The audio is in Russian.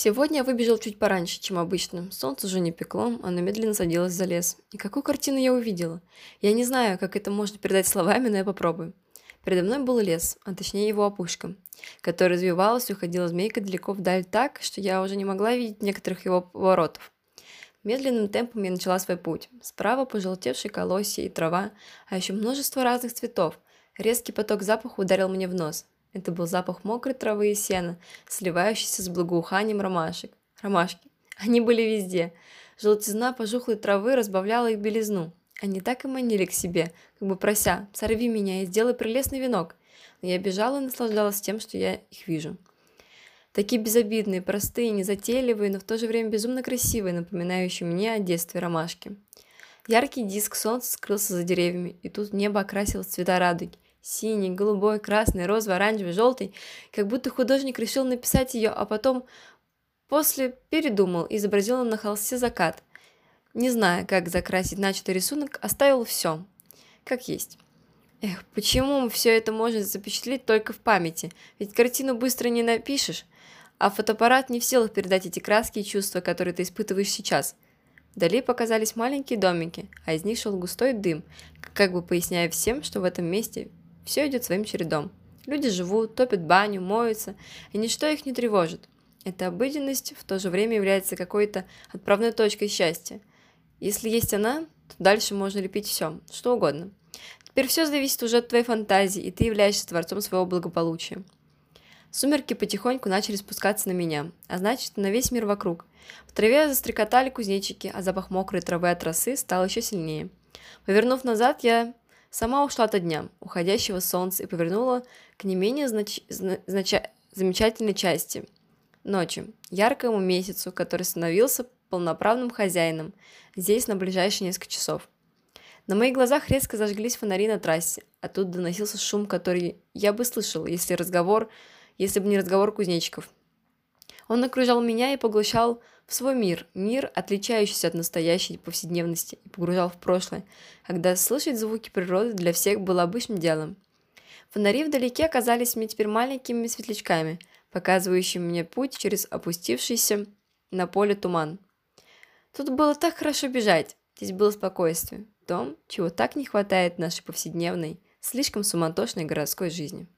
Сегодня я выбежал чуть пораньше, чем обычно. Солнце уже не пекло, оно медленно садилось за лес. И какую картину я увидела? Я не знаю, как это можно передать словами, но я попробую. Передо мной был лес, а точнее его опушка, которая развивалась и уходила змейкой далеко вдаль так, что я уже не могла видеть некоторых его поворотов. Медленным темпом я начала свой путь. Справа пожелтевшие колосья и трава, а еще множество разных цветов. Резкий поток запаха ударил мне в нос. Это был запах мокрой травы и сена, сливающийся с благоуханием ромашек. Ромашки. Они были везде. Желтизна пожухлой травы разбавляла их белизну. Они так и манили к себе, как бы прося «сорви меня и сделай прелестный венок». Но я бежала и наслаждалась тем, что я их вижу. Такие безобидные, простые, незатейливые, но в то же время безумно красивые, напоминающие мне о детстве ромашки. Яркий диск солнца скрылся за деревьями, и тут небо окрасилось цвета радуги. Синий, голубой, красный, розовый, оранжевый, желтый. Как будто художник решил написать ее, а потом после передумал и изобразил на холсте закат. Не зная, как закрасить начатый рисунок, оставил все, как есть. Эх, почему все это можно запечатлеть только в памяти? Ведь картину быстро не напишешь, а фотоаппарат не в силах передать эти краски и чувства, которые ты испытываешь сейчас. Вдали показались маленькие домики, а из них шел густой дым, как бы поясняя всем, что в этом месте все идет своим чередом. Люди живут, топят баню, моются, и ничто их не тревожит. Эта обыденность в то же время является какой-то отправной точкой счастья. Если есть она, то дальше можно лепить все, что угодно. Теперь все зависит уже от твоей фантазии, и ты являешься творцом своего благополучия. Сумерки потихоньку начали спускаться на меня, а значит, на весь мир вокруг. В траве застрекотали кузнечики, а запах мокрой травы от росы стал еще сильнее. Повернув назад, я Сама ушла от дня, уходящего солнца, и повернула к не менее знач... Знач... замечательной части – ночи, яркому месяцу, который становился полноправным хозяином здесь на ближайшие несколько часов. На моих глазах резко зажглись фонари на трассе, оттуда доносился шум, который я бы слышал, если разговор, если бы не разговор кузнечиков. Он окружал меня и поглощал в свой мир, мир, отличающийся от настоящей повседневности, и погружал в прошлое, когда слышать звуки природы для всех было обычным делом. Фонари вдалеке оказались мне теперь маленькими светлячками, показывающими мне путь через опустившийся на поле туман. Тут было так хорошо бежать, здесь было спокойствие, том, чего так не хватает нашей повседневной, слишком суматошной городской жизни.